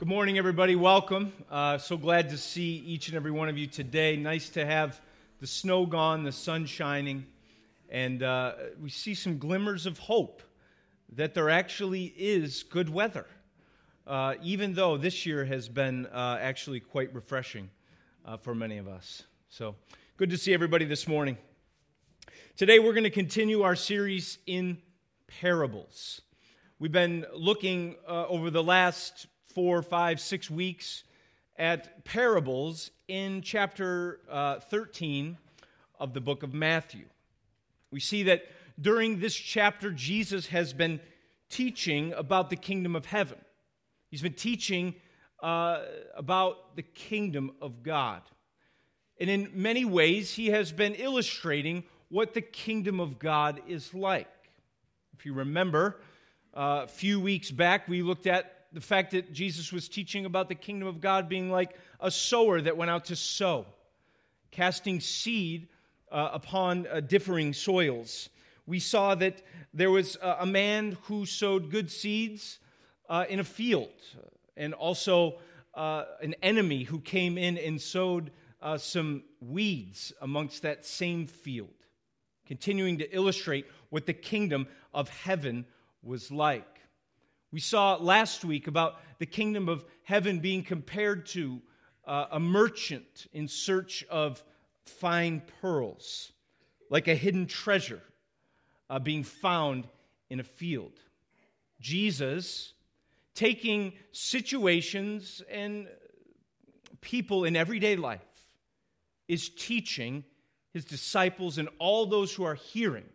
Good morning, everybody. Welcome. Uh, so glad to see each and every one of you today. Nice to have the snow gone, the sun shining, and uh, we see some glimmers of hope that there actually is good weather, uh, even though this year has been uh, actually quite refreshing uh, for many of us. So good to see everybody this morning. Today, we're going to continue our series in parables. We've been looking uh, over the last four, five, six weeks at parables in chapter uh, 13 of the book of Matthew. We see that during this chapter, Jesus has been teaching about the kingdom of heaven. He's been teaching uh, about the kingdom of God. And in many ways, he has been illustrating what the kingdom of God is like. If you remember, uh, a few weeks back, we looked at the fact that Jesus was teaching about the kingdom of God being like a sower that went out to sow, casting seed uh, upon uh, differing soils. We saw that there was a man who sowed good seeds uh, in a field, and also uh, an enemy who came in and sowed uh, some weeds amongst that same field, continuing to illustrate what the kingdom of heaven was like. We saw last week about the kingdom of heaven being compared to uh, a merchant in search of fine pearls, like a hidden treasure uh, being found in a field. Jesus, taking situations and people in everyday life, is teaching his disciples and all those who are hearing,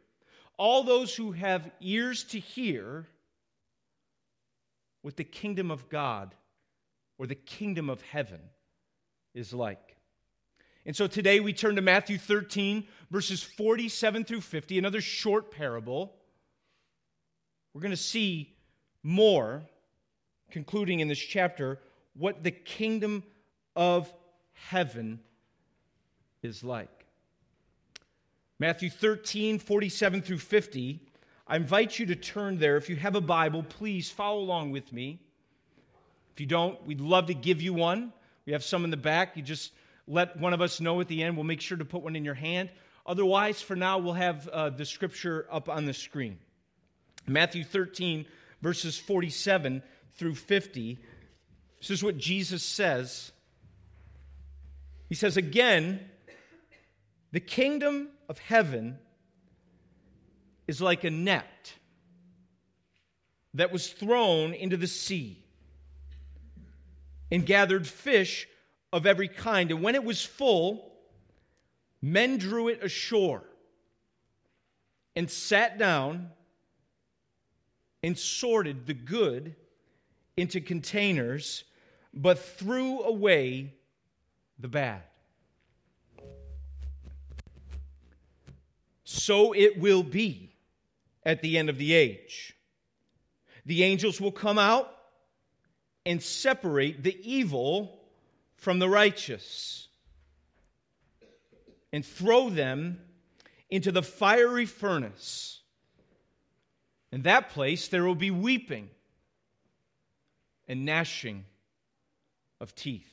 all those who have ears to hear what the kingdom of God or the kingdom of heaven is like. And so today we turn to Matthew 13, verses 47 through 50, another short parable. We're going to see more, concluding in this chapter, what the kingdom of heaven is like. Matthew 13, 47 through 50 I invite you to turn there. If you have a Bible, please follow along with me. If you don't, we'd love to give you one. We have some in the back. You just let one of us know at the end. We'll make sure to put one in your hand. Otherwise, for now, we'll have uh, the scripture up on the screen. Matthew 13, verses 47 through 50. This is what Jesus says. He says, Again, the kingdom of heaven is like a net that was thrown into the sea and gathered fish of every kind. And when it was full, men drew it ashore and sat down and sorted the good into containers, but threw away the bad. So it will be at the end of the age. The angels will come out and separate the evil from the righteous and throw them into the fiery furnace. In that place, there will be weeping and gnashing of teeth.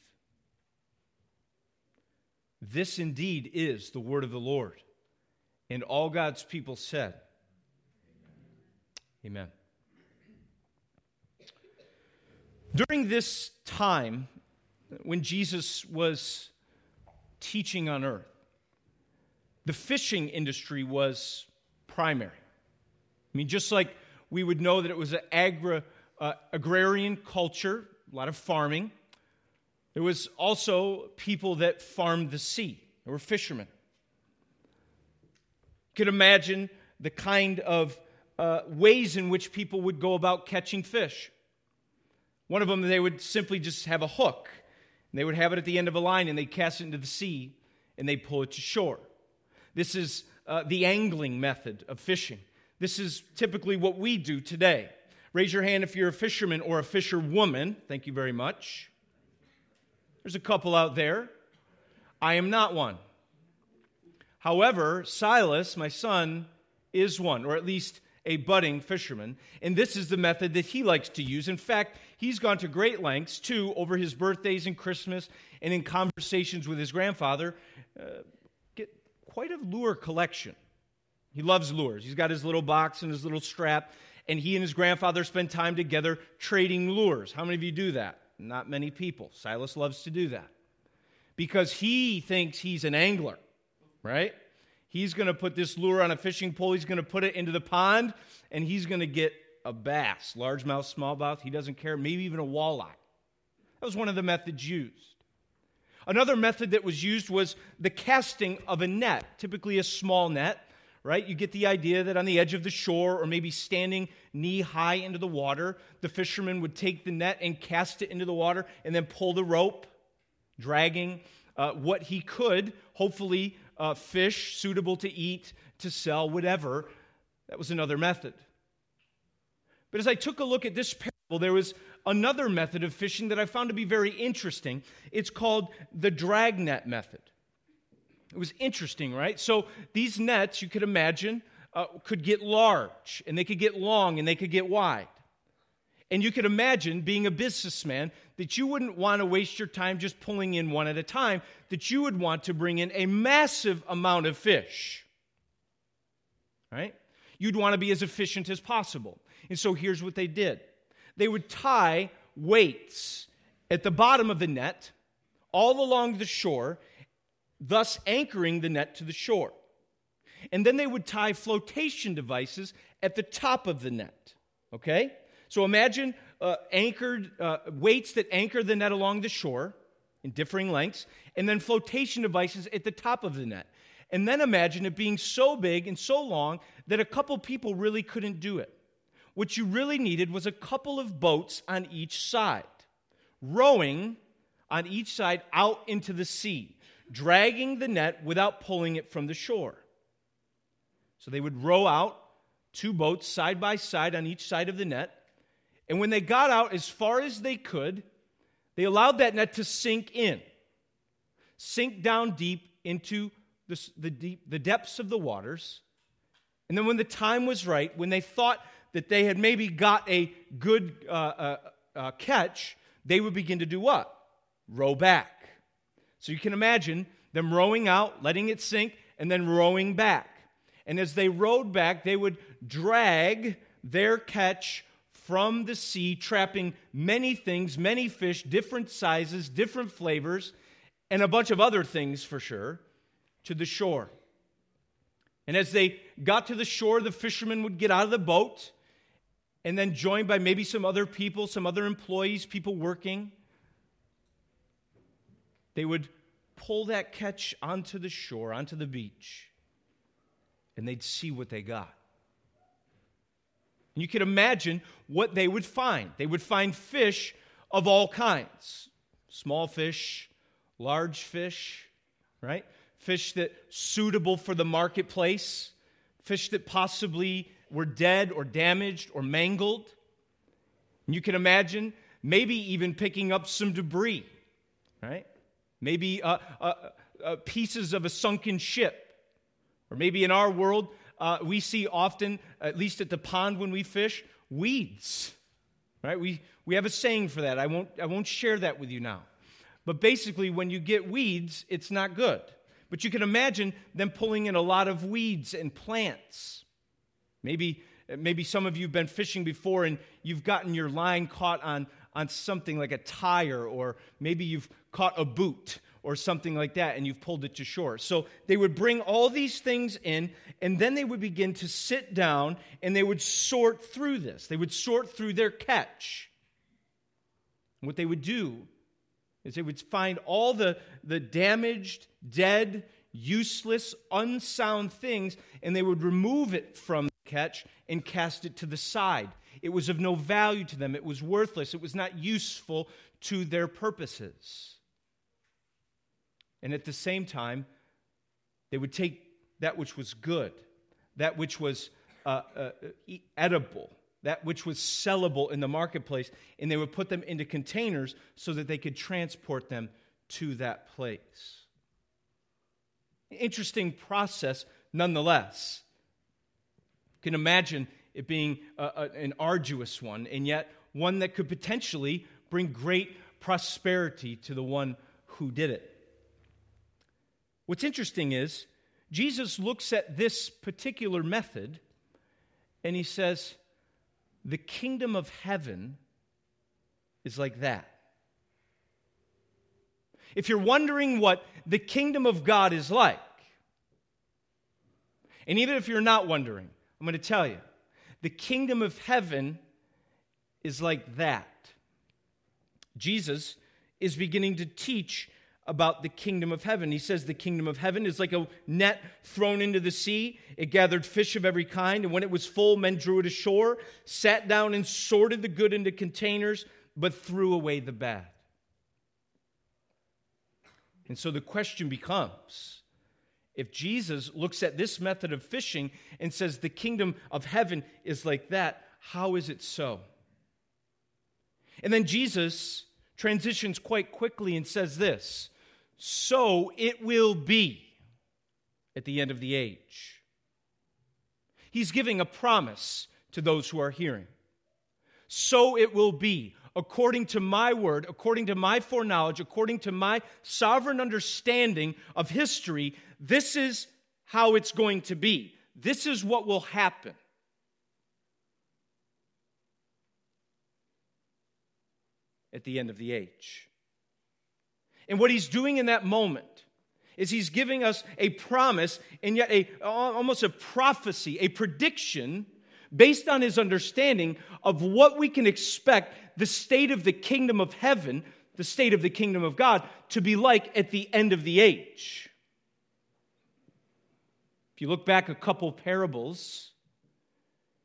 This indeed is the word of the Lord. And all God's people said, Amen. During this time, when Jesus was teaching on earth, the fishing industry was primary. I mean, just like we would know that it was an uh, agrarian culture, a lot of farming, there was also people that farmed the sea. There were fishermen. You could imagine the kind of uh, ways in which people would go about catching fish. One of them, they would simply just have a hook, and they would have it at the end of a line, and they'd cast it into the sea, and they'd pull it to shore. This is uh, the angling method of fishing. This is typically what we do today. Raise your hand if you're a fisherman or a fisherwoman. Thank you very much. There's a couple out there. I am not one. However, Silas, my son, is one, or at least a budding fisherman, and this is the method that he likes to use. In fact, he's gone to great lengths, too, over his birthdays and Christmas and in conversations with his grandfather, uh, get quite a lure collection. He loves lures. He's got his little box and his little strap, and he and his grandfather spend time together trading lures. How many of you do that? Not many people. Silas loves to do that because he thinks he's an angler, right? He's going to put this lure on a fishing pole, he's going to put it into the pond, and he's going to get a bass, largemouth, smallmouth. He doesn't care, maybe even a walleye. That was one of the methods used. Another method that was used was the casting of a net, typically a small net, right? You get the idea that on the edge of the shore or maybe standing knee high into the water, the fisherman would take the net and cast it into the water and then pull the rope, dragging uh, what he could, hopefully uh, fish suitable to eat, to sell, whatever. That was another method. But as I took a look at this parable, there was another method of fishing that I found to be very interesting. It's called the dragnet method. It was interesting, right? So these nets, you could imagine, uh, could get large, and they could get long, and they could get wide. And you could imagine, being a businessman, that you wouldn't want to waste your time just pulling in one at a time, that you would want to bring in a massive amount of fish. Right? You'd want to be as efficient as possible. And so here's what they did they would tie weights at the bottom of the net all along the shore, thus anchoring the net to the shore. And then they would tie flotation devices at the top of the net. Okay? So imagine uh, anchored uh, weights that anchor the net along the shore in differing lengths, and then flotation devices at the top of the net. And then imagine it being so big and so long that a couple people really couldn't do it. What you really needed was a couple of boats on each side, rowing on each side out into the sea, dragging the net without pulling it from the shore. So they would row out two boats side by side on each side of the net and when they got out as far as they could, they allowed that net to sink in, sink down deep into the, the, deep, the depths of the waters. And then when the time was right, when they thought that they had maybe got a good uh, uh, uh, catch, they would begin to do what? Row back. So you can imagine them rowing out, letting it sink, and then rowing back. And as they rowed back, they would drag their catch from the sea, trapping many things, many fish, different sizes, different flavors, and a bunch of other things for sure, to the shore. And as they got to the shore, the fishermen would get out of the boat and then joined by maybe some other people, some other employees, people working. They would pull that catch onto the shore, onto the beach, and they'd see what they got. And you can imagine what they would find. They would find fish of all kinds small fish, large fish, right? Fish that suitable for the marketplace, fish that possibly were dead or damaged or mangled. And you can imagine maybe even picking up some debris, right? Maybe uh, uh, uh, pieces of a sunken ship. Or maybe in our world, uh, we see often, at least at the pond when we fish, weeds. Right? We, we have a saying for that. I won't, I won't share that with you now. But basically, when you get weeds, it's not good. But you can imagine them pulling in a lot of weeds and plants. Maybe, maybe some of you have been fishing before and you've gotten your line caught on, on something like a tire, or maybe you've caught a boot or something like that, and you've pulled it to shore. So they would bring all these things in, and then they would begin to sit down and they would sort through this. They would sort through their catch. What they would do is they would find all the, the damaged, dead, useless, unsound things, and they would remove it from the catch and cast it to the side. It was of no value to them, it was worthless, it was not useful to their purposes. And at the same time, they would take that which was good, that which was uh, uh, edible, that which was sellable in the marketplace, and they would put them into containers so that they could transport them to that place. Interesting process, nonetheless. You can imagine it being a, a, an arduous one, and yet one that could potentially bring great prosperity to the one who did it. What's interesting is Jesus looks at this particular method and he says, The kingdom of heaven is like that. If you're wondering what the kingdom of God is like, and even if you're not wondering, I'm going to tell you the kingdom of heaven is like that. Jesus is beginning to teach about the kingdom of heaven. He says the kingdom of heaven is like a net thrown into the sea. It gathered fish of every kind, and when it was full, men drew it ashore, sat down and sorted the good into containers, but threw away the bad. And so the question becomes if Jesus looks at this method of fishing and says the kingdom of heaven is like that, how is it so? And then Jesus transitions quite quickly and says this So it will be at the end of the age. He's giving a promise to those who are hearing. So it will be according to my word, according to my foreknowledge, according to my sovereign understanding of history, this is how it's going to be. This is what will happen. At the end of the age. And what he's doing in that moment is he's giving us a promise and yet a almost a prophecy, a prediction based on his understanding of what we can expect the state of the kingdom of heaven, the state of the kingdom of God, to be like at the end of the age. If you look back a couple parables,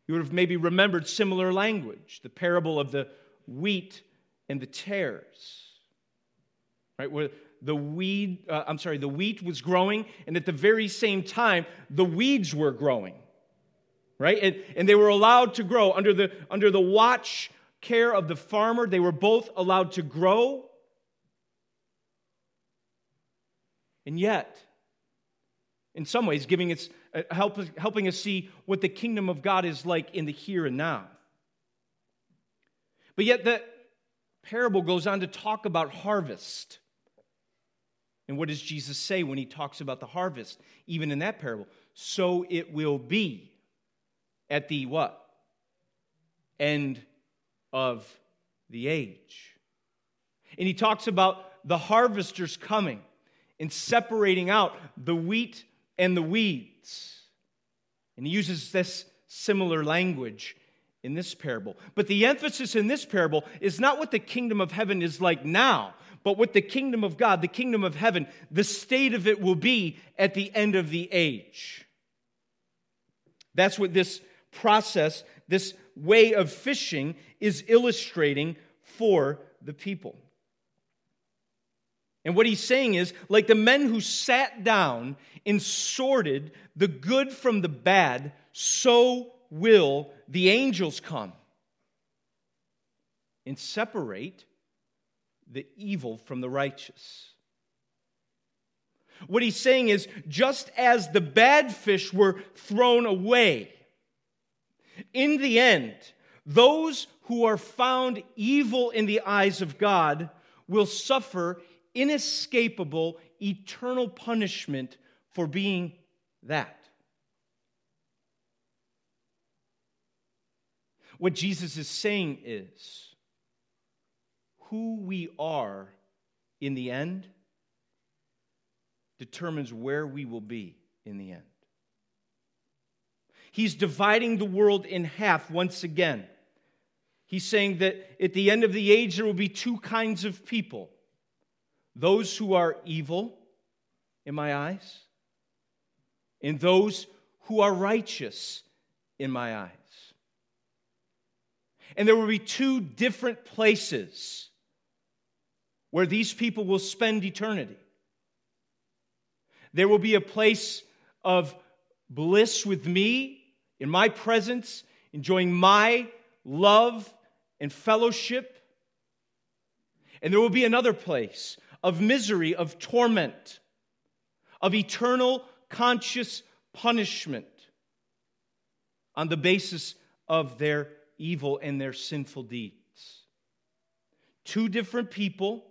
you would have maybe remembered similar language the parable of the wheat and the tares, right? Where the weed, uh, I'm sorry, the wheat was growing, and at the very same time, the weeds were growing right? And, and they were allowed to grow under the, under the watch care of the farmer. They were both allowed to grow. And yet, in some ways, giving us, uh, help, helping us see what the kingdom of God is like in the here and now. But yet, the parable goes on to talk about harvest. And what does Jesus say when he talks about the harvest, even in that parable? So it will be at the what? End of the age. And he talks about the harvesters coming and separating out the wheat and the weeds. And he uses this similar language in this parable. But the emphasis in this parable is not what the kingdom of heaven is like now, but what the kingdom of God, the kingdom of heaven, the state of it will be at the end of the age. That's what this process, this way of fishing, is illustrating for the people. And what he's saying is like the men who sat down and sorted the good from the bad, so will the angels come and separate the evil from the righteous. What he's saying is just as the bad fish were thrown away, in the end, those who are found evil in the eyes of God will suffer inescapable eternal punishment for being that. What Jesus is saying is who we are in the end determines where we will be in the end. He's dividing the world in half once again. He's saying that at the end of the age, there will be two kinds of people those who are evil in my eyes, and those who are righteous in my eyes. And there will be two different places where these people will spend eternity. There will be a place of bliss with me in my presence, enjoying my love and fellowship. And there will be another place of misery, of torment, of eternal conscious punishment on the basis of their evil and their sinful deeds. Two different people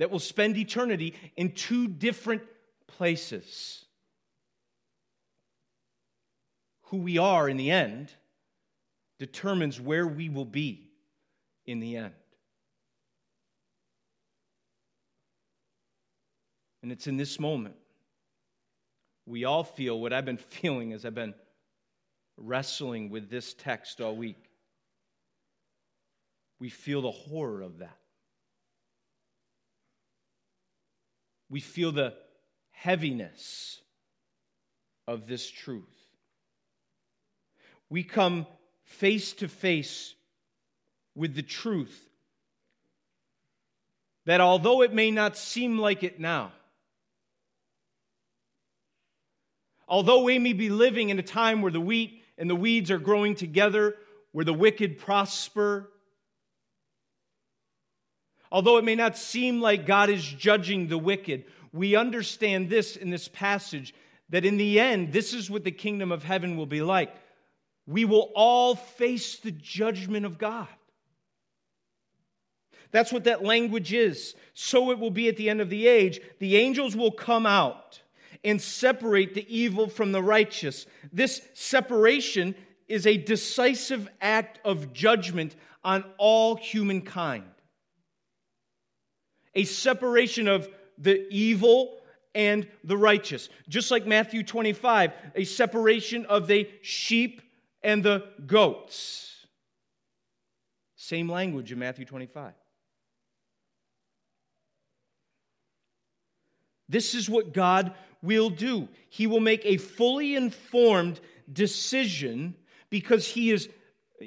that will spend eternity in two different places. Who we are in the end determines where we will be in the end. And it's in this moment we all feel what I've been feeling as I've been wrestling with this text all week. We feel the horror of that. We feel the heaviness of this truth. We come face to face with the truth that although it may not seem like it now, although we may be living in a time where the wheat and the weeds are growing together, where the wicked prosper, although it may not seem like God is judging the wicked, we understand this in this passage that in the end, this is what the kingdom of heaven will be like. We will all face the judgment of God. That's what that language is. So it will be at the end of the age. The angels will come out and separate the evil from the righteous. This separation is a decisive act of judgment on all humankind. A separation of the evil and the righteous. Just like Matthew 25, a separation of the sheep and the goats. Same language in Matthew 25. This is what God will do. He will make a fully informed decision because he is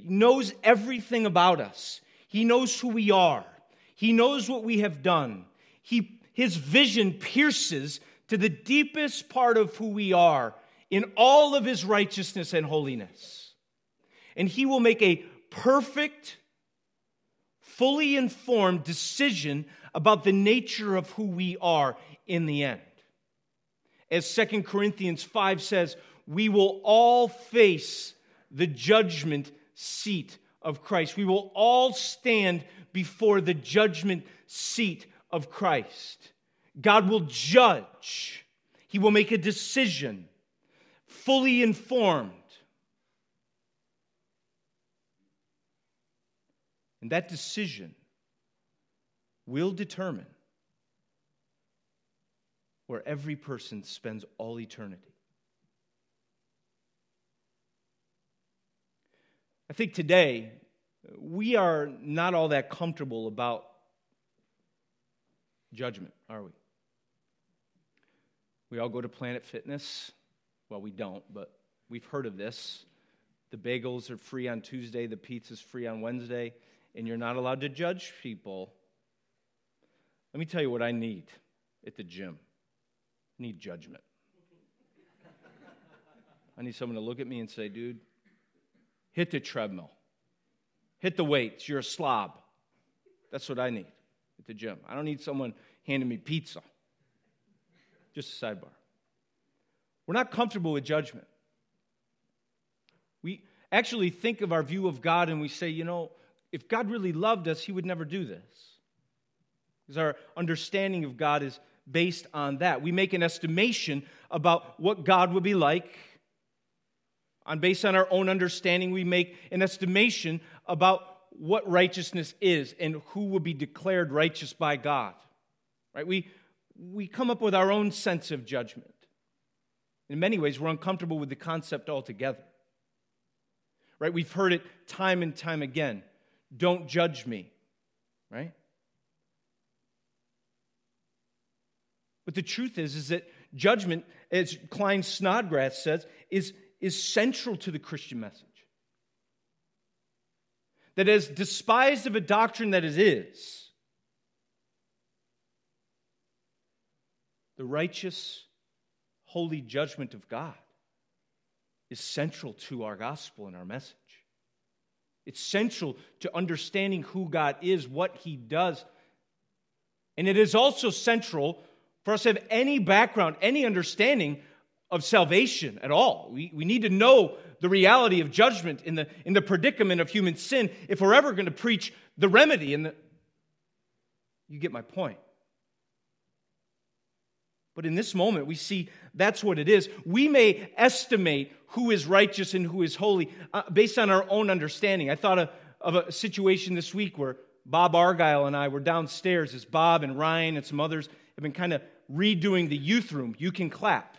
knows everything about us. He knows who we are. He knows what we have done. He, his vision pierces to the deepest part of who we are in all of his righteousness and holiness. And he will make a perfect, fully informed decision about the nature of who we are in the end. As Second Corinthians 5 says, we will all face the judgment seat of Christ. We will all stand before the judgment seat of Christ. God will judge, He will make a decision, fully informed. And that decision will determine where every person spends all eternity. I think today we are not all that comfortable about judgment, are we? We all go to Planet Fitness. Well, we don't, but we've heard of this. The bagels are free on Tuesday, the pizza's free on Wednesday, and you're not allowed to judge people. Let me tell you what I need at the gym need judgment. I need someone to look at me and say, dude, hit the treadmill, hit the weights. You're a slob. That's what I need at the gym. I don't need someone handing me pizza. Just a sidebar. We're not comfortable with judgment. We actually think of our view of God and we say, you know, if God really loved us, he would never do this. Because our understanding of God is based on that. We make an estimation about what God would be like. On based on our own understanding, we make an estimation about what righteousness is and who will be declared righteous by God. Right? We, we come up with our own sense of judgment. In many ways, we're uncomfortable with the concept altogether. Right? We've heard it time and time again. Don't judge me. Right? But the truth is, is that judgment, as Klyne Snodgrass says, is, is central to the Christian message. That as despised of a doctrine that it is, the righteous, holy judgment of God is central to our gospel and our message. It's central to understanding who God is, what He does. And it is also central for us to have any background, any understanding of salvation at all. We, we need to know the reality of judgment in the, in the predicament of human sin if we're ever going to preach the remedy. And you get my point. But in this moment, we see that's what it is. We may estimate who is righteous and who is holy uh, based on our own understanding. I thought of, of a situation this week where Bob Argyle and I were downstairs as Bob and Ryan and some others have been kind of redoing the youth room. You can clap.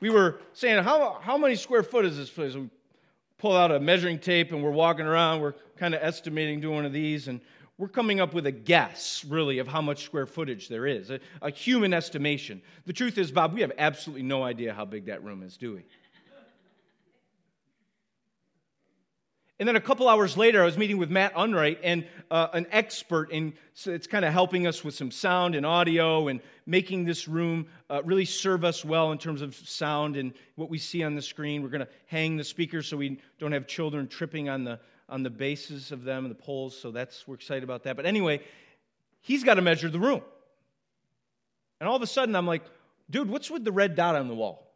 We were saying, how, how many square foot is this place? We pull out a measuring tape and we're walking around. We're kind of estimating doing one of these. And we're coming up with a guess, really, of how much square footage there is, a, a, human estimation. The truth is, Bob, we have absolutely no idea how big that room is, do we? And then a couple hours later, I was meeting with Matt Unright and uh, an expert in, so it's kind of helping us with some sound and audio and making this room uh, really serve us well in terms of sound and what we see on the screen. We're going to hang the speakers so we don't have children tripping on the, on the bases of them and the poles, so that's we're excited about that. But anyway, he's got to measure the room. And all of a sudden, I'm like, dude, what's with the red dot on the wall?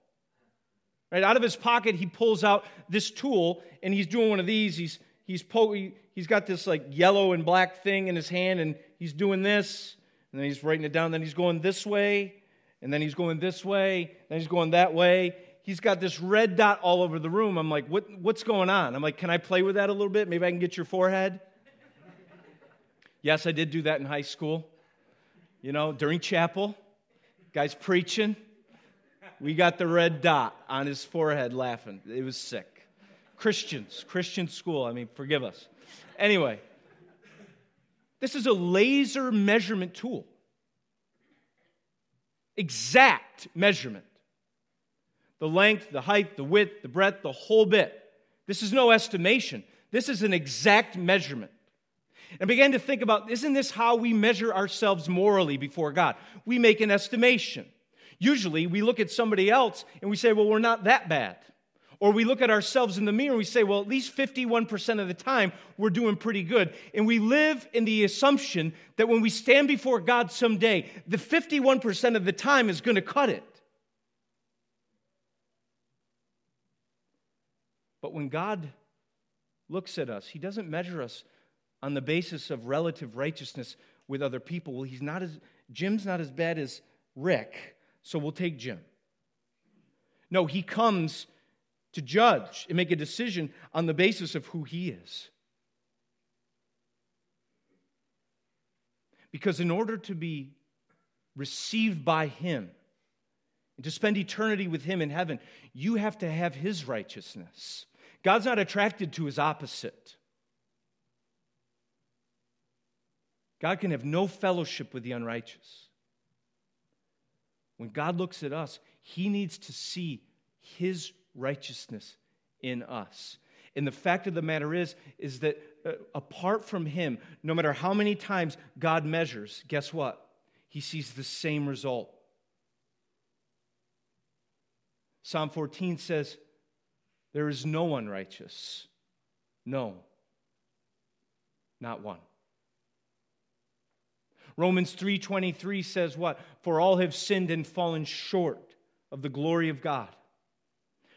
Right out of his pocket, he pulls out this tool, and he's doing one of these. He's he's po- he's got this like yellow and black thing in his hand, and he's doing this, and then he's writing it down. Then he's going this way, and then he's going this way, then he's going that way, he's got this red dot all over the room. I'm like, what, what's going on? I'm like, can I play with that a little bit? Maybe I can get your forehead? yes, I did do that in high school. You know, during chapel, guy's preaching. We got the red dot on his forehead laughing. It was sick. Christians, Christian school, I mean, forgive us. Anyway, this is a laser measurement tool. Exact measurement the length, the height, the width, the breadth, the whole bit. This is no estimation. This is an exact measurement. And I began to think about isn't this how we measure ourselves morally before God? We make an estimation. Usually we look at somebody else and we say, well, we're not that bad. Or we look at ourselves in the mirror and we say, well, at least 51% of the time we're doing pretty good. And we live in the assumption that when we stand before God someday, the 51% of the time is going to cut it. But when God looks at us, He doesn't measure us on the basis of relative righteousness with other people. Well, he's not as Jim's not as bad as Rick, so we'll take Jim. No, he comes to judge and make a decision on the basis of who he is. Because in order to be received by him and to spend eternity with him in heaven, you have to have his righteousness. God's not attracted to his opposite. God can have no fellowship with the unrighteous. When God looks at us, he needs to see his righteousness in us. And the fact of the matter is is that uh, apart from him, no matter how many times God measures, guess what? He sees the same result. Psalm 14 says, there is no one righteous. No. Not one. Romans 3:23 says what? For all have sinned and fallen short of the glory of God.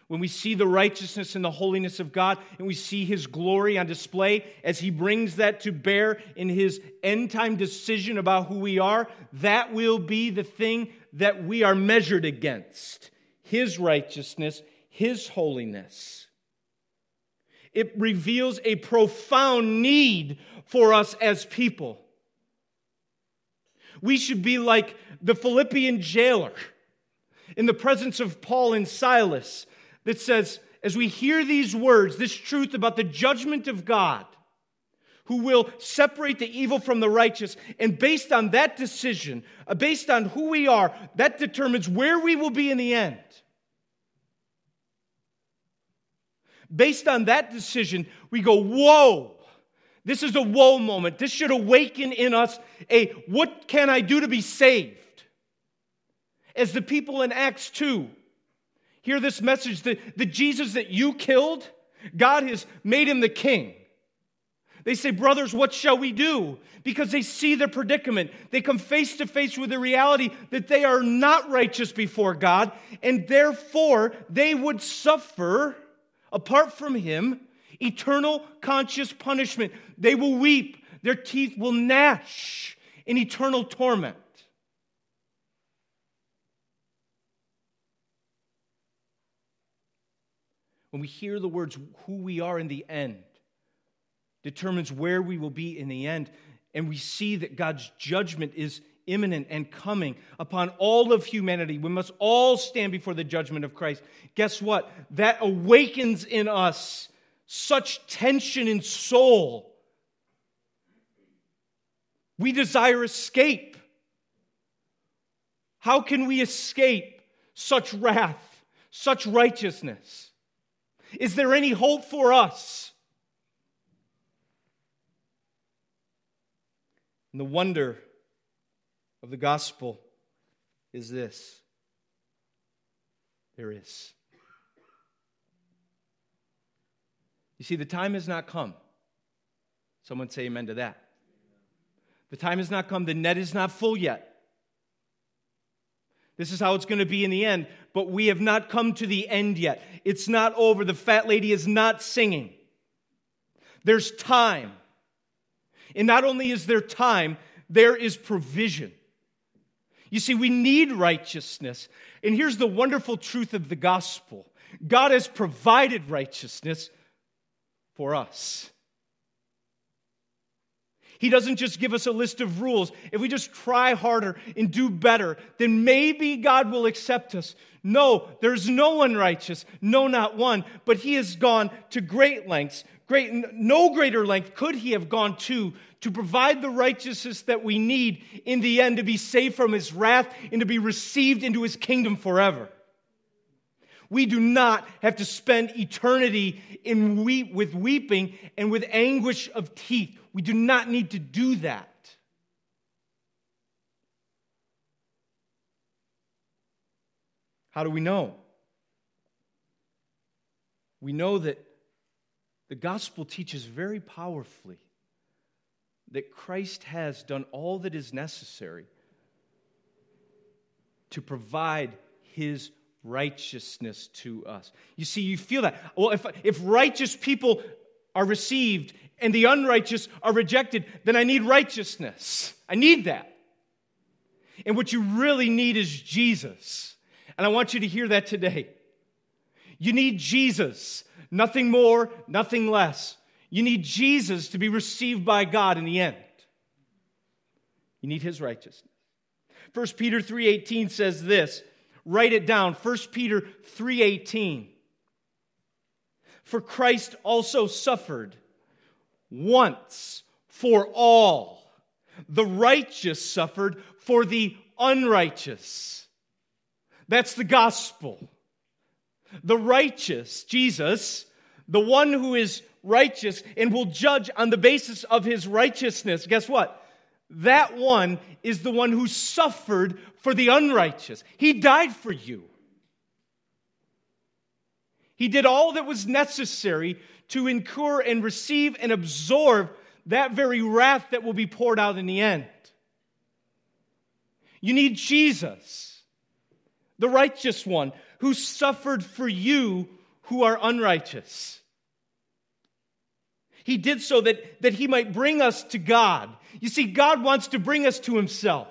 When we see the righteousness and the holiness of God and we see his glory on display as he brings that to bear in his end time decision about who we are, that will be the thing that we are measured against. His righteousness, his holiness. It reveals a profound need for us as people. We should be like the Philippian jailer in the presence of Paul and Silas that says, as we hear these words, this truth about the judgment of God, who will separate the evil from the righteous, and based on that decision, uh, based on who we are, that determines where we will be in the end. Based on that decision, we go, Whoa, this is a woe moment. This should awaken in us a what can I do to be saved? As the people in Acts 2 hear this message that the Jesus that you killed, God has made him the king. They say, Brothers, what shall we do? Because they see their predicament. They come face to face with the reality that they are not righteous before God, and therefore they would suffer, apart from Him, eternal conscious punishment. They will weep, their teeth will gnash in eternal torment. When we hear the words, who we are in the end, determines where we will be in the end. And we see that God's judgment is imminent and coming upon all of humanity. We must all stand before the judgment of Christ. Guess what? That awakens in us such tension in soul. We desire escape. How can we escape such wrath, such righteousness? Is there any hope for us? And the wonder of the gospel is this there is. You see, the time has not come. Someone say amen to that. The time has not come. The net is not full yet. This is how it's going to be in the end, but we have not come to the end yet. It's not over. The fat lady is not singing. There's time. And not only is there time, there is provision. You see, we need righteousness. And here's the wonderful truth of the gospel God has provided righteousness for us. He doesn't just give us a list of rules. If we just try harder and do better, then maybe God will accept us. No, there's no one righteous, no, not one. But He has gone to great lengths great, no greater length could he have gone to to provide the righteousness that we need in the end to be saved from his wrath and to be received into his kingdom forever. We do not have to spend eternity in weep, with weeping and with anguish of teeth. We do not need to do that. How do we know? We know that the gospel teaches very powerfully that Christ has done all that is necessary to provide his righteousness to us. You see, you feel that. Well, if, if righteous people are received and the unrighteous are rejected, then I need righteousness. I need that. And what you really need is Jesus. And I want you to hear that today. You need Jesus. Nothing more, nothing less. You need Jesus to be received by God in the end. You need his righteousness. 1 Peter 3:18 says this. Write it down. 1 Peter 3:18. For Christ also suffered once for all. The righteous suffered for the unrighteous. That's the gospel the righteous, Jesus, the one who is righteous and will judge on the basis of his righteousness, guess what? That one is the one who suffered for the unrighteous. He died for you. He did all that was necessary to incur and receive and absorb that very wrath that will be poured out in the end. You need Jesus, the righteous one, who suffered for you who are unrighteous. He did so that, that he might bring us to God. You see, God wants to bring us to himself.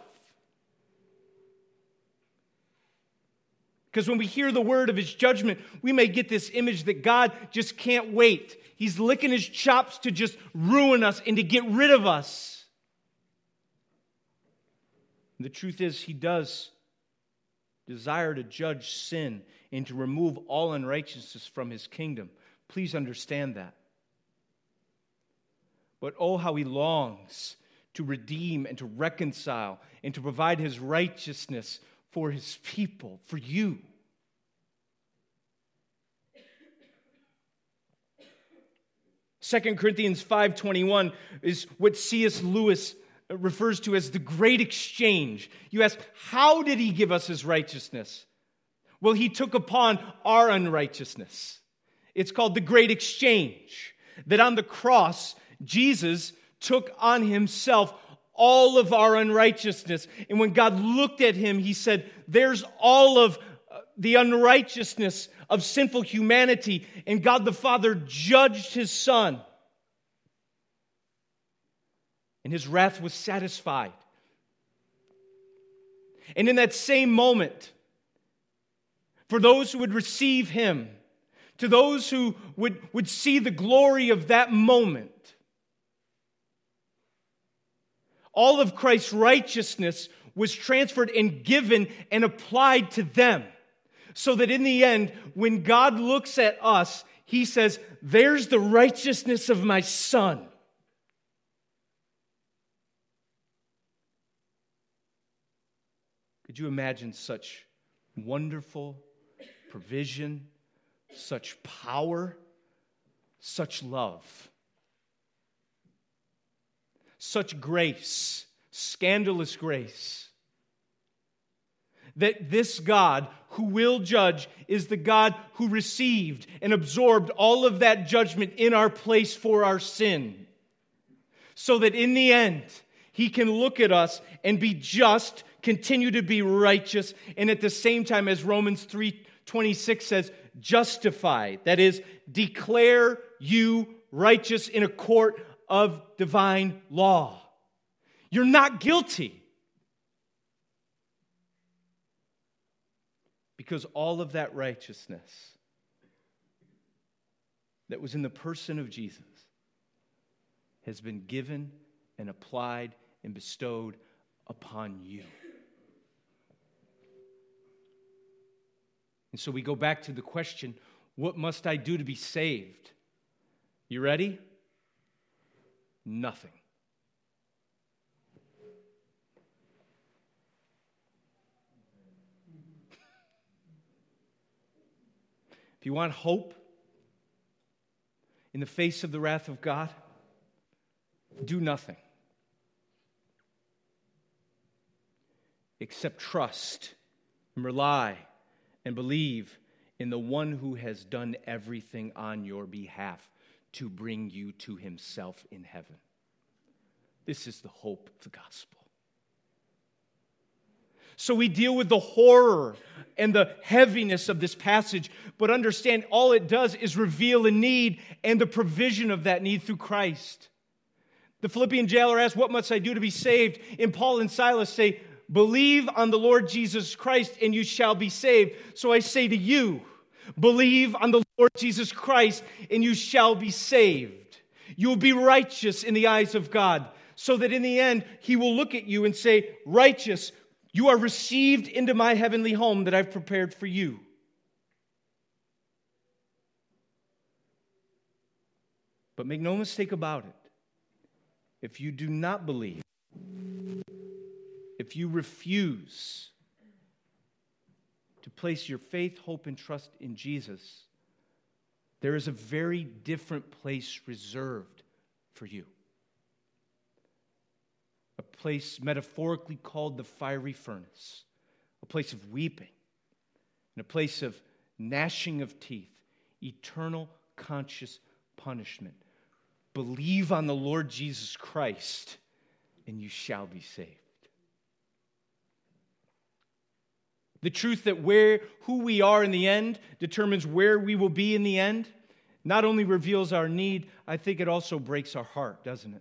Because when we hear the word of his judgment, we may get this image that God just can't wait. He's licking his chops to just ruin us and to get rid of us. The truth is, he does desire to judge sin and to remove all unrighteousness from his kingdom. Please understand that. But oh, how he longs to redeem and to reconcile and to provide his righteousness for his people, for you. Second Corinthians 5:21 is what C.S. Lewis refers to as the great exchange. You ask, how did he give us his righteousness? Well, he took upon our unrighteousness. It's called the great exchange. That on the cross, Jesus took on himself all of our unrighteousness. And when God looked at him, he said, There's all of uh, the unrighteousness of sinful humanity. And God the Father judged his Son. And his wrath was satisfied. And in that same moment, for those who would receive him, to those who would, would see the glory of that moment, all of Christ's righteousness was transferred and given and applied to them. So that in the end, when God looks at us, he says, There's the righteousness of my son. Could you imagine such wonderful provision, such power, such love? Such grace, scandalous grace. That this God who will judge is the God who received and absorbed all of that judgment in our place for our sin. So that in the end, he can look at us and be just, continue to be righteous, and at the same time, as Romans 3:26 says, justify, that is, declare you righteous in a court of divine law. You're not guilty. Because all of that righteousness that was in the person of Jesus has been given and applied and bestowed upon you. And so we go back to the question what must I do to be saved? You ready? Nothing. If you want hope in the face of the wrath of God, do nothing except trust and rely and believe in the one who has done everything on your behalf to bring you to himself in heaven. This is the hope of the gospel. So we deal with the horror and the heaviness of this passage, but understand all it does is reveal a need and the provision of that need through Christ. The Philippian jailer asks, What must I do to be saved? And Paul and Silas say, Believe on the Lord Jesus Christ and you shall be saved. So I say to you, Believe on the Lord Jesus Christ, and you shall be saved. You will be righteous in the eyes of God, so that in the end, He will look at you and say, Righteous, you are received into my heavenly home that I've prepared for you. But make no mistake about it. If you do not believe, if you refuse, to place your faith, hope, and trust in Jesus, there is a very different place reserved for you. A place metaphorically called the fiery furnace, a place of weeping, and a place of gnashing of teeth, eternal conscious punishment. Believe on the Lord Jesus Christ, and you shall be saved. The truth that where who we are in the end determines where we will be in the end not only reveals our need, I think it also breaks our heart, doesn't it?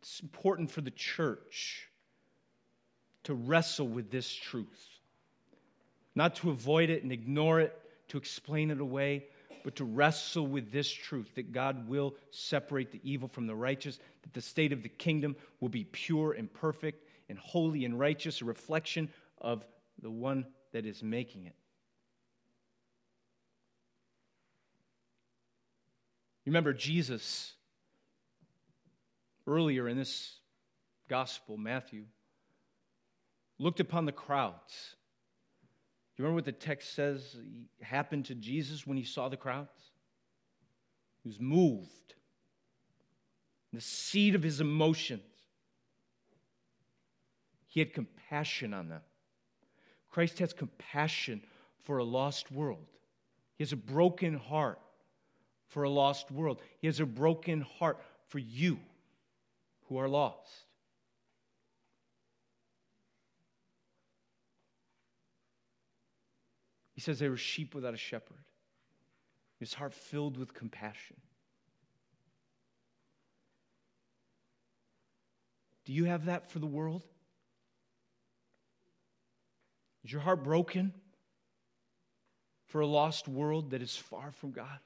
It's important for the church to wrestle with this truth, not to avoid it and ignore it, to explain it away, but to wrestle with this truth that God will separate the evil from the righteous, that the state of the kingdom will be pure and perfect, and holy and righteous, a reflection of the one that is making it. Remember, Jesus, earlier in this gospel, Matthew, looked upon the crowds. You remember what the text says happened to Jesus when he saw the crowds? He was moved. The seat of his emotions he had compassion on them. Christ has compassion for a lost world. He has a broken heart for a lost world. He has a broken heart for you who are lost. He says they were sheep without a shepherd. His heart filled with compassion. Do you have that for the world? Is your heart broken for a lost world that is far from God?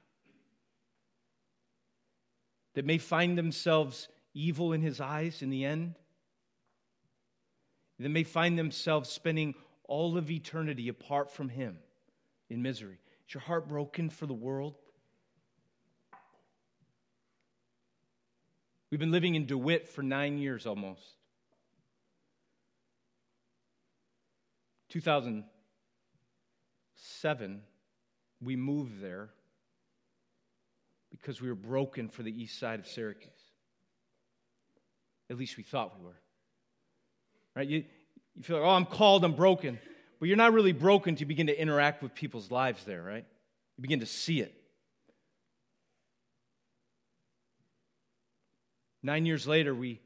That may find themselves evil in his eyes in the end? That may find themselves spending all of eternity apart from him in misery. Is your heart broken for the world? We've been living in DeWitt for nine years almost. 2007, we moved there because we were broken for the east side of Syracuse. At least we thought we were. Right? You, you feel like, oh, I'm called, I'm broken. But you're not really broken to begin to interact with people's lives there, right? You begin to see it. Nine years later, we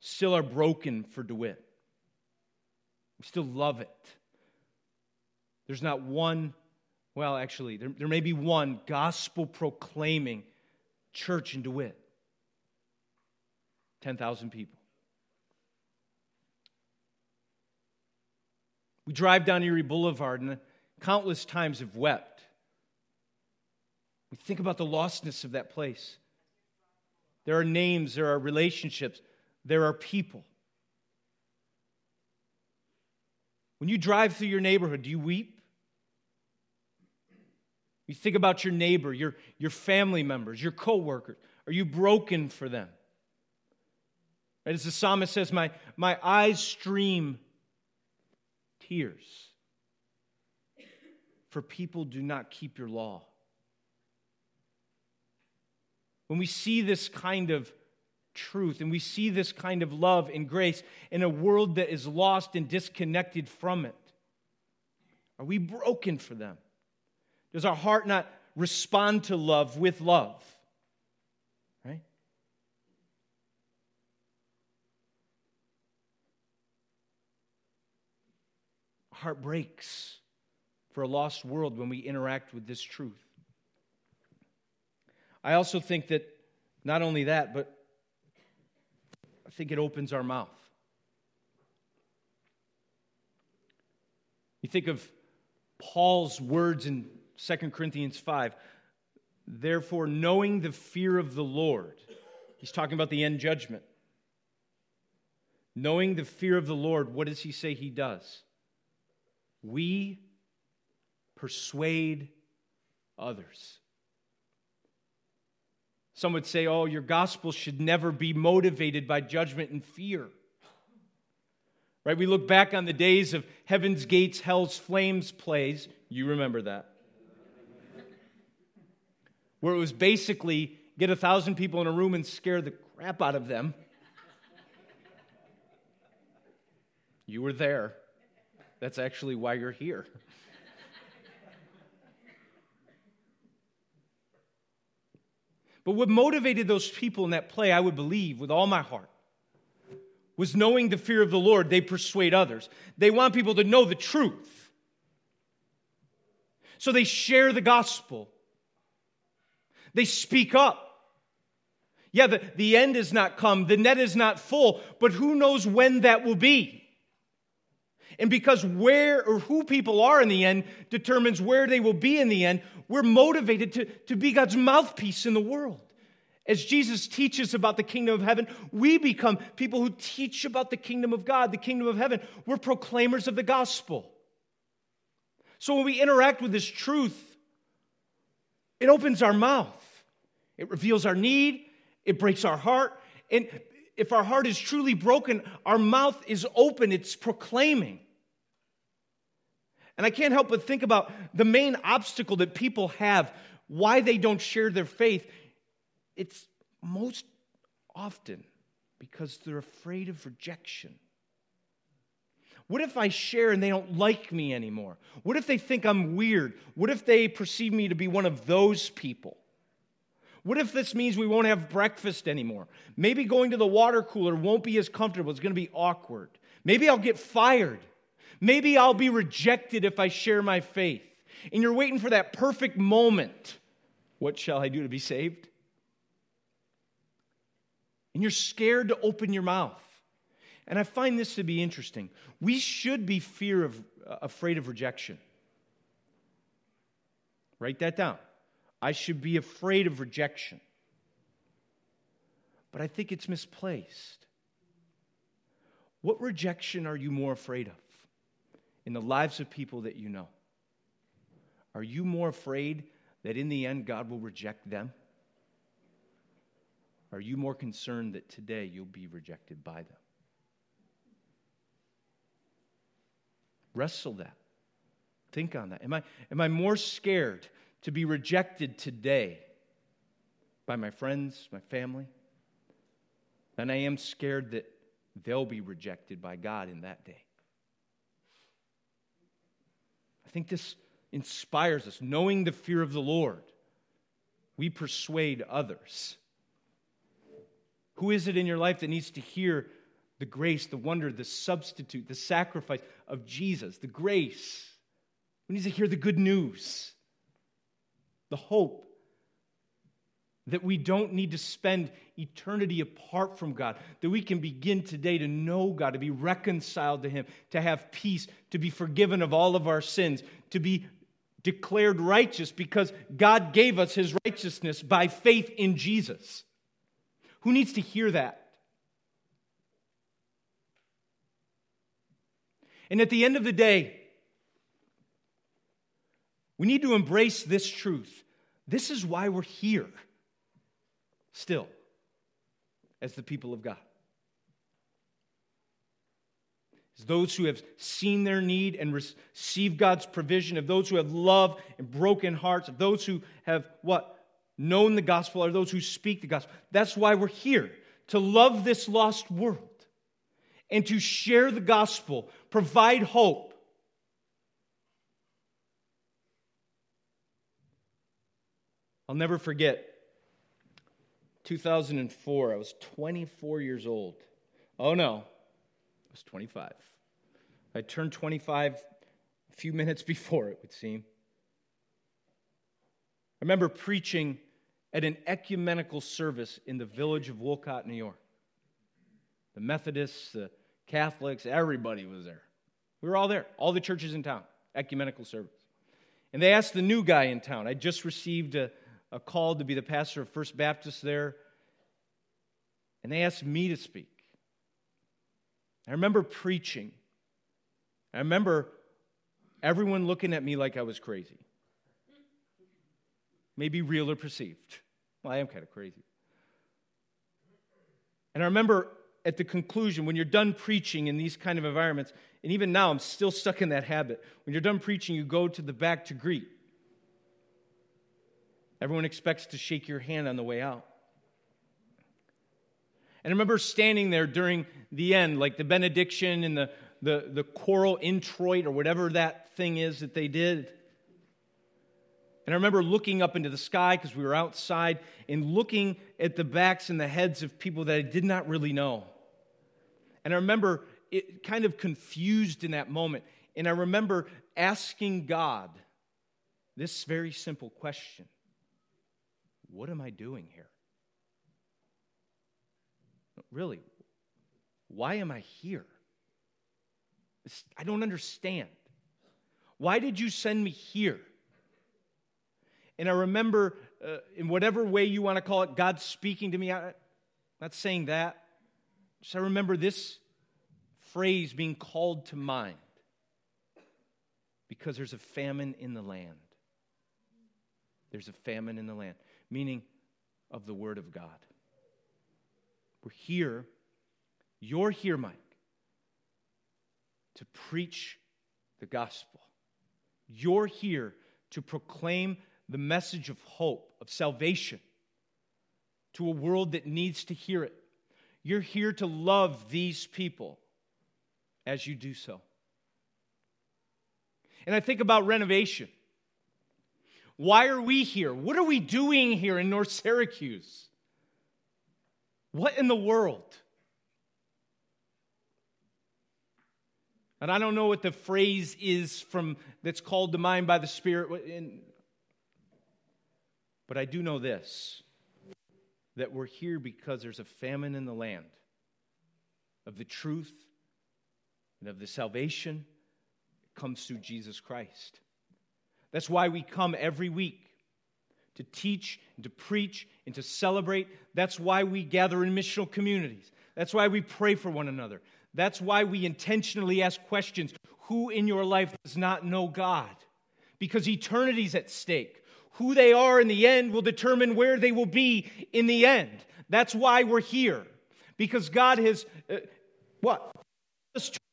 still are broken for DeWitt. We still love it. There's not one, well, actually, there, there may be one gospel proclaiming church in DeWitt 10,000 people. We drive down Erie Boulevard and countless times have wept. We think about the lostness of that place. There are names, there are relationships, there are people. When you drive through your neighborhood, do you weep? You think about your neighbor, your, your family members, your coworkers. Are you broken for them? Right, as the psalmist says, my, my eyes stream tears. For people do not keep your law. When we see this kind of truth and we see this kind of love and grace in a world that is lost and disconnected from it, are we broken for them? Does our heart not respond to love with love? Right? Heart breaks for a lost world when we interact with this truth. I also think that not only that, but think it opens our mouth. You think of Paul's words in 2 Corinthians 5. Therefore, knowing the fear of the Lord, he's talking about the end judgment. Knowing the fear of the Lord, what does he say he does? We persuade others. Some would say, oh, your gospel should never be motivated by judgment and fear. Right? We look back on the days of Heaven's Gates, Hell's Flames plays. You remember that. Where it was basically get a thousand people in a room and scare the crap out of them. You were there. That's actually why you're here. But what motivated those people in that play, I would believe with all my heart, was knowing the fear of the Lord, they persuade others. They want people to know the truth. So they share the gospel. They speak up. Yeah, the, the end is not come, the net is not full, but who knows when that will be? And because where or who people are in the end determines where they will be in the end, we're motivated to, to be God's mouthpiece in the world. As Jesus teaches about the kingdom of heaven, we become people who teach about the kingdom of God, the kingdom of heaven. We're proclaimers of the gospel. So when we interact with this truth, it opens our mouth, it reveals our need, it breaks our heart. And if our heart is truly broken, our mouth is open, it's proclaiming. And I can't help but think about the main obstacle that people have, why they don't share their faith. It's most often because they're afraid of rejection. What if I share and they don't like me anymore? What if they think I'm weird? What if they perceive me to be one of those people? What if this means we won't have breakfast anymore? Maybe going to the water cooler won't be as comfortable. It's going to be awkward. Maybe I'll get fired. Maybe I'll be rejected if I share my faith. And you're waiting for that perfect moment. What shall I do to be saved? And you're scared to open your mouth. And I find this to be interesting. We should be fear of, uh, afraid of rejection. Write that down. I should be afraid of rejection. But I think it's misplaced. What rejection are you more afraid of in the lives of people that you know? Are you more afraid that in the end God will reject them? Are you more concerned that today you'll be rejected by them? Wrestle that. Think on that. Am I, am I more scared to be rejected today by my friends, my family, than I am scared that they'll be rejected by God in that day? I think this inspires us. Knowing the fear of the Lord, we persuade others. Who is it in your life that needs to hear the grace, the wonder, the substitute, the sacrifice of Jesus, the grace. We need to hear the good news, the hope that we don't need to spend eternity apart from God, that we can begin today to know God, to be reconciled to Him, to have peace, to be forgiven of all of our sins, to be declared righteous because God gave us His righteousness by faith in Jesus. Who needs to hear that? And at the end of the day, we need to embrace this truth. This is why we're here, still, as the people of God. As those who have seen their need and received God's provision, of those who have love and broken hearts, of those who have what? Known the gospel, or those who speak the gospel. That's why we're here, to love this lost world and to share the gospel, provide hope. I'll never forget 2004. I was 24 years old. Oh no, I was 25. I turned 25 a few minutes before, it would seem. I remember preaching at an ecumenical service in the village of Wolcott, New York. The Methodists, the Catholics, everybody was there. We were all there, all the churches in town, ecumenical service. And they asked the new guy in town. I just received a, a call to be the pastor of First Baptist there. And they asked me to speak. I remember preaching. I remember everyone looking at me like I was crazy. Maybe real or perceived. Well, I am kind of crazy. And I remember at the conclusion, when you're done preaching in these kind of environments, and even now I'm still stuck in that habit. When you're done preaching, you go to the back to greet. Everyone expects to shake your hand on the way out. And I remember standing there during the end, like the benediction and the, the, the choral introit or whatever that thing is that they did. And I remember looking up into the sky because we were outside and looking at the backs and the heads of people that I did not really know. And I remember it kind of confused in that moment. And I remember asking God this very simple question What am I doing here? Really, why am I here? I don't understand. Why did you send me here? And I remember, uh, in whatever way you want to call it, God speaking to me. I'm not saying that. So I remember this phrase being called to mind because there's a famine in the land. There's a famine in the land, meaning of the Word of God. We're here, you're here, Mike, to preach the gospel. You're here to proclaim the message of hope, of salvation to a world that needs to hear it. You're here to love these people as you do so. And I think about renovation. Why are we here? What are we doing here in North Syracuse? What in the world? And I don't know what the phrase is from that's called to mind by the Spirit. But I do know this that we're here because there's a famine in the land of the truth and of the salvation that comes through Jesus Christ. That's why we come every week to teach and to preach and to celebrate. That's why we gather in missional communities. That's why we pray for one another. That's why we intentionally ask questions Who in your life does not know God? Because eternity's at stake. Who they are in the end will determine where they will be in the end. That's why we're here. Because God has, uh, what?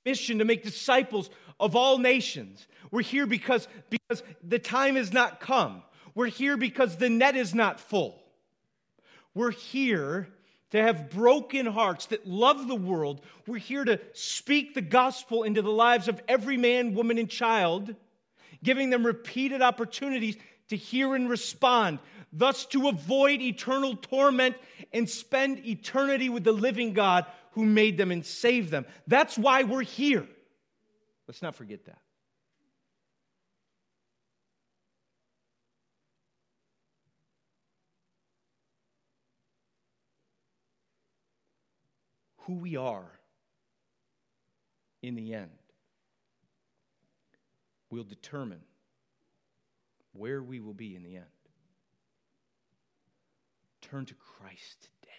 mission to make disciples of all nations. We're here because, because the time has not come. We're here because the net is not full. We're here to have broken hearts that love the world. We're here to speak the gospel into the lives of every man, woman, and child, giving them repeated opportunities to hear and respond, thus to avoid eternal torment and spend eternity with the living God who made them and saved them. That's why we're here. Let's not forget that. who we are in the end will determine where we will be in the end. Turn to Christ today.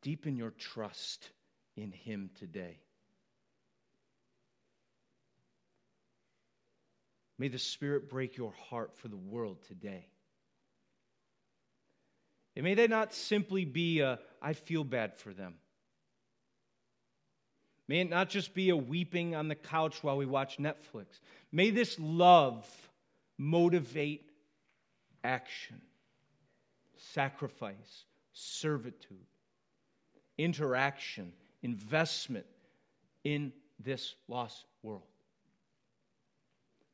Deepen your trust in Him today. May the Spirit break your heart for the world today. And may they not simply be a, I feel bad for them. May it not just be a weeping on the couch while we watch Netflix. May this love motivate action, sacrifice, servitude, interaction, investment in this lost world.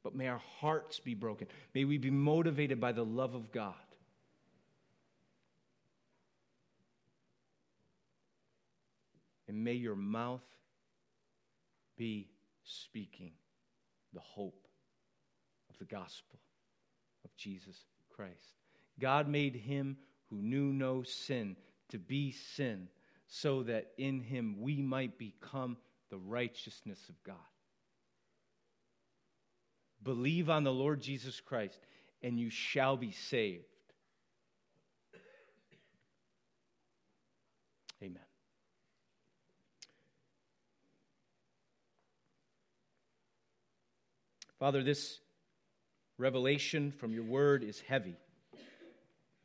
But may our hearts be broken. May we be motivated by the love of God And may your mouth be speaking the hope of the gospel of Jesus Christ. God made him who knew no sin to be sin so that in him we might become the righteousness of God. Believe on the Lord Jesus Christ, and you shall be saved. Amen. Father, this revelation from your word is heavy.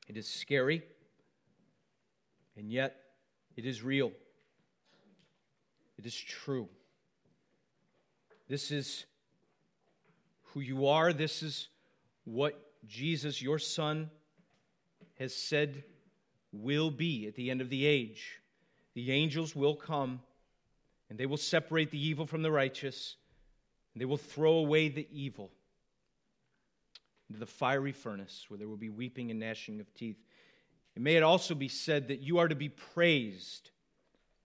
It is scary, and yet it is real. It is true. This is who you are. This is what Jesus, your Son, has said will be at the end of the age. The angels will come, and they will separate the evil from the righteous and they will throw away the evil into the fiery furnace where there will be weeping and gnashing of teeth. And may it also be said that you are to be praised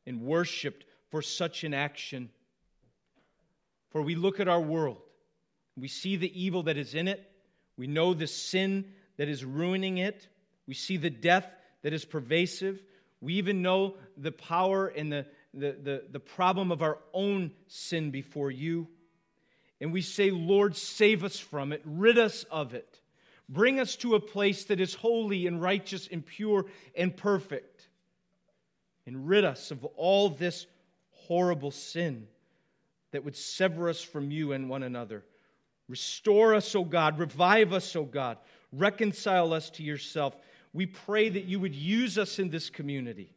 and worshiped for such an action. For we look at our world, we see the evil that is in it, we know the sin that is ruining it, we see the death that is pervasive, we even know the power and the, the, the, the problem of our own sin before you. And we say, Lord, save us from it, rid us of it, bring us to a place that is holy and righteous and pure and perfect, and rid us of all this horrible sin that would sever us from you and one another. Restore us, O God, revive us, O God, reconcile us to yourself. We pray that you would use us in this community.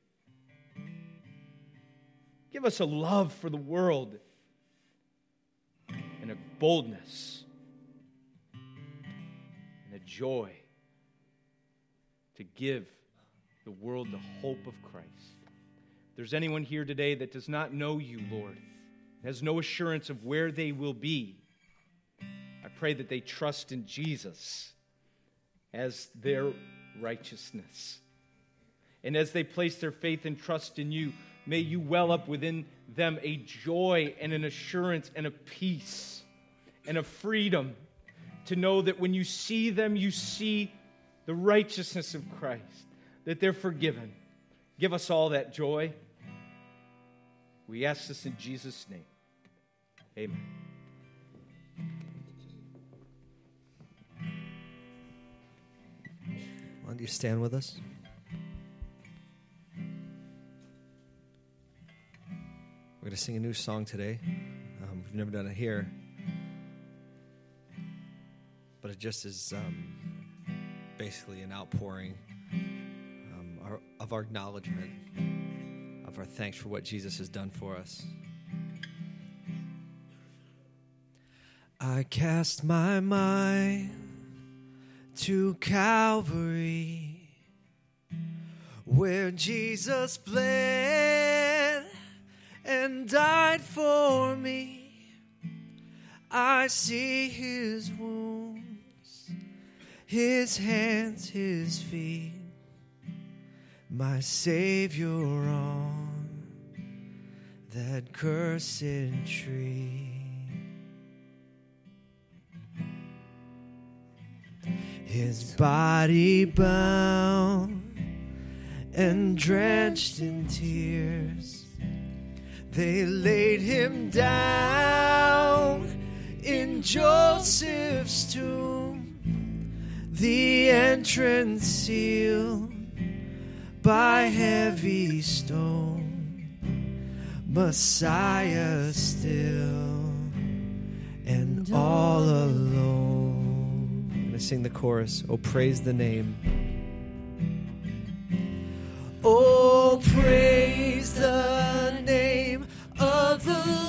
Give us a love for the world and a boldness joy to give the world the hope of Christ. If there's anyone here today that does not know you, Lord, has no assurance of where they will be, I pray that they trust in Jesus as their righteousness. And as they place their faith and trust in you, may you well up within them a joy and an assurance and a peace and a freedom to know that when you see them, you see the righteousness of Christ, that they're forgiven. Give us all that joy. We ask this in Jesus' name. Amen. Why don't you stand with us? We're going to sing a new song today. Um, we've never done it here. But it just is um, basically an outpouring um, our, of our acknowledgement, of our thanks for what Jesus has done for us. I cast my mind to Calvary, where Jesus bled and died for me. I see his wounds, his hands, his feet, my Savior on that cursed tree. His body bound and drenched in tears. They laid him down in Joseph's tomb, the entrance sealed by heavy stone. Messiah still and all alone. I'm to sing the chorus. Oh, praise the name. Oh, praise the name of the